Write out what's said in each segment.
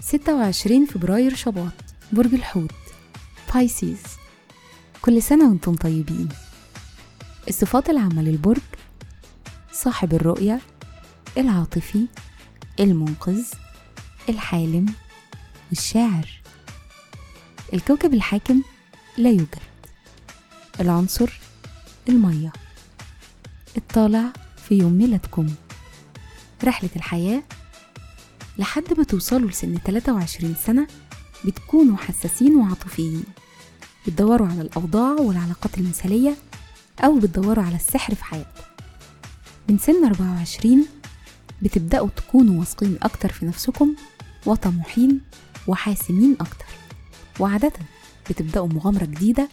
ستة وعشرين فبراير شباط برج الحوت بايسيز كل سنة وأنتم طيبين. الصفات العامة للبرج صاحب الرؤية العاطفي المنقذ الحالم والشاعر الكوكب الحاكم لا يوجد. العنصر المية. الطالع في يوم ميلادكم. رحلة الحياة لحد ما توصلوا لسن 23 سنة بتكونوا حساسين وعاطفيين. بتدوروا على الأوضاع والعلاقات المثالية أو بتدوروا على السحر في حياتكم. من سن 24 بتبدأوا تكونوا واثقين أكتر في نفسكم وطموحين وحاسمين أكتر. وعادة بتبدأوا مغامرة جديدة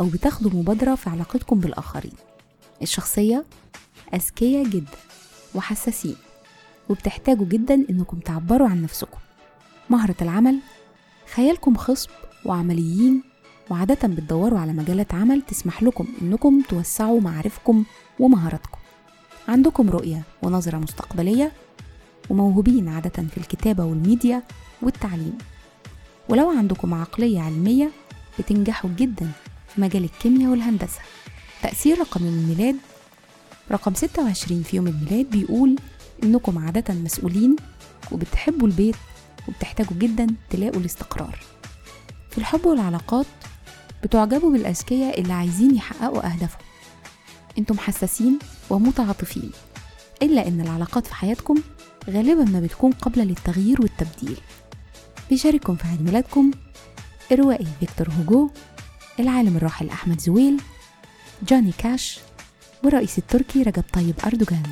أو بتاخدوا مبادرة في علاقتكم بالآخرين. الشخصية أذكياء جدا وحساسين وبتحتاجوا جدا إنكم تعبروا عن نفسكم. مهرة العمل خيالكم خصب وعمليين وعادة بتدوروا على مجالات عمل تسمح لكم إنكم توسعوا معارفكم ومهاراتكم. عندكم رؤية ونظرة مستقبلية وموهوبين عادة في الكتابة والميديا والتعليم. ولو عندكم عقلية علمية بتنجحوا جدا في مجال الكيمياء والهندسة. تأثير رقم الميلاد رقم 26 في يوم الميلاد بيقول إنكم عادة مسؤولين وبتحبوا البيت وبتحتاجوا جدا تلاقوا الاستقرار. في الحب والعلاقات بتعجبوا بالأذكياء اللي عايزين يحققوا أهدافهم. إنتم حساسين ومتعاطفين إلا إن العلاقات في حياتكم غالبا ما بتكون قابلة للتغيير والتبديل. بيشارككم في عيد ميلادكم الروائي فيكتور هوجو العالم الراحل أحمد زويل جوني كاش والرئيس التركي رجب طيب أردوغان.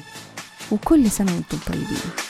وكل سنة وأنتم طيبين.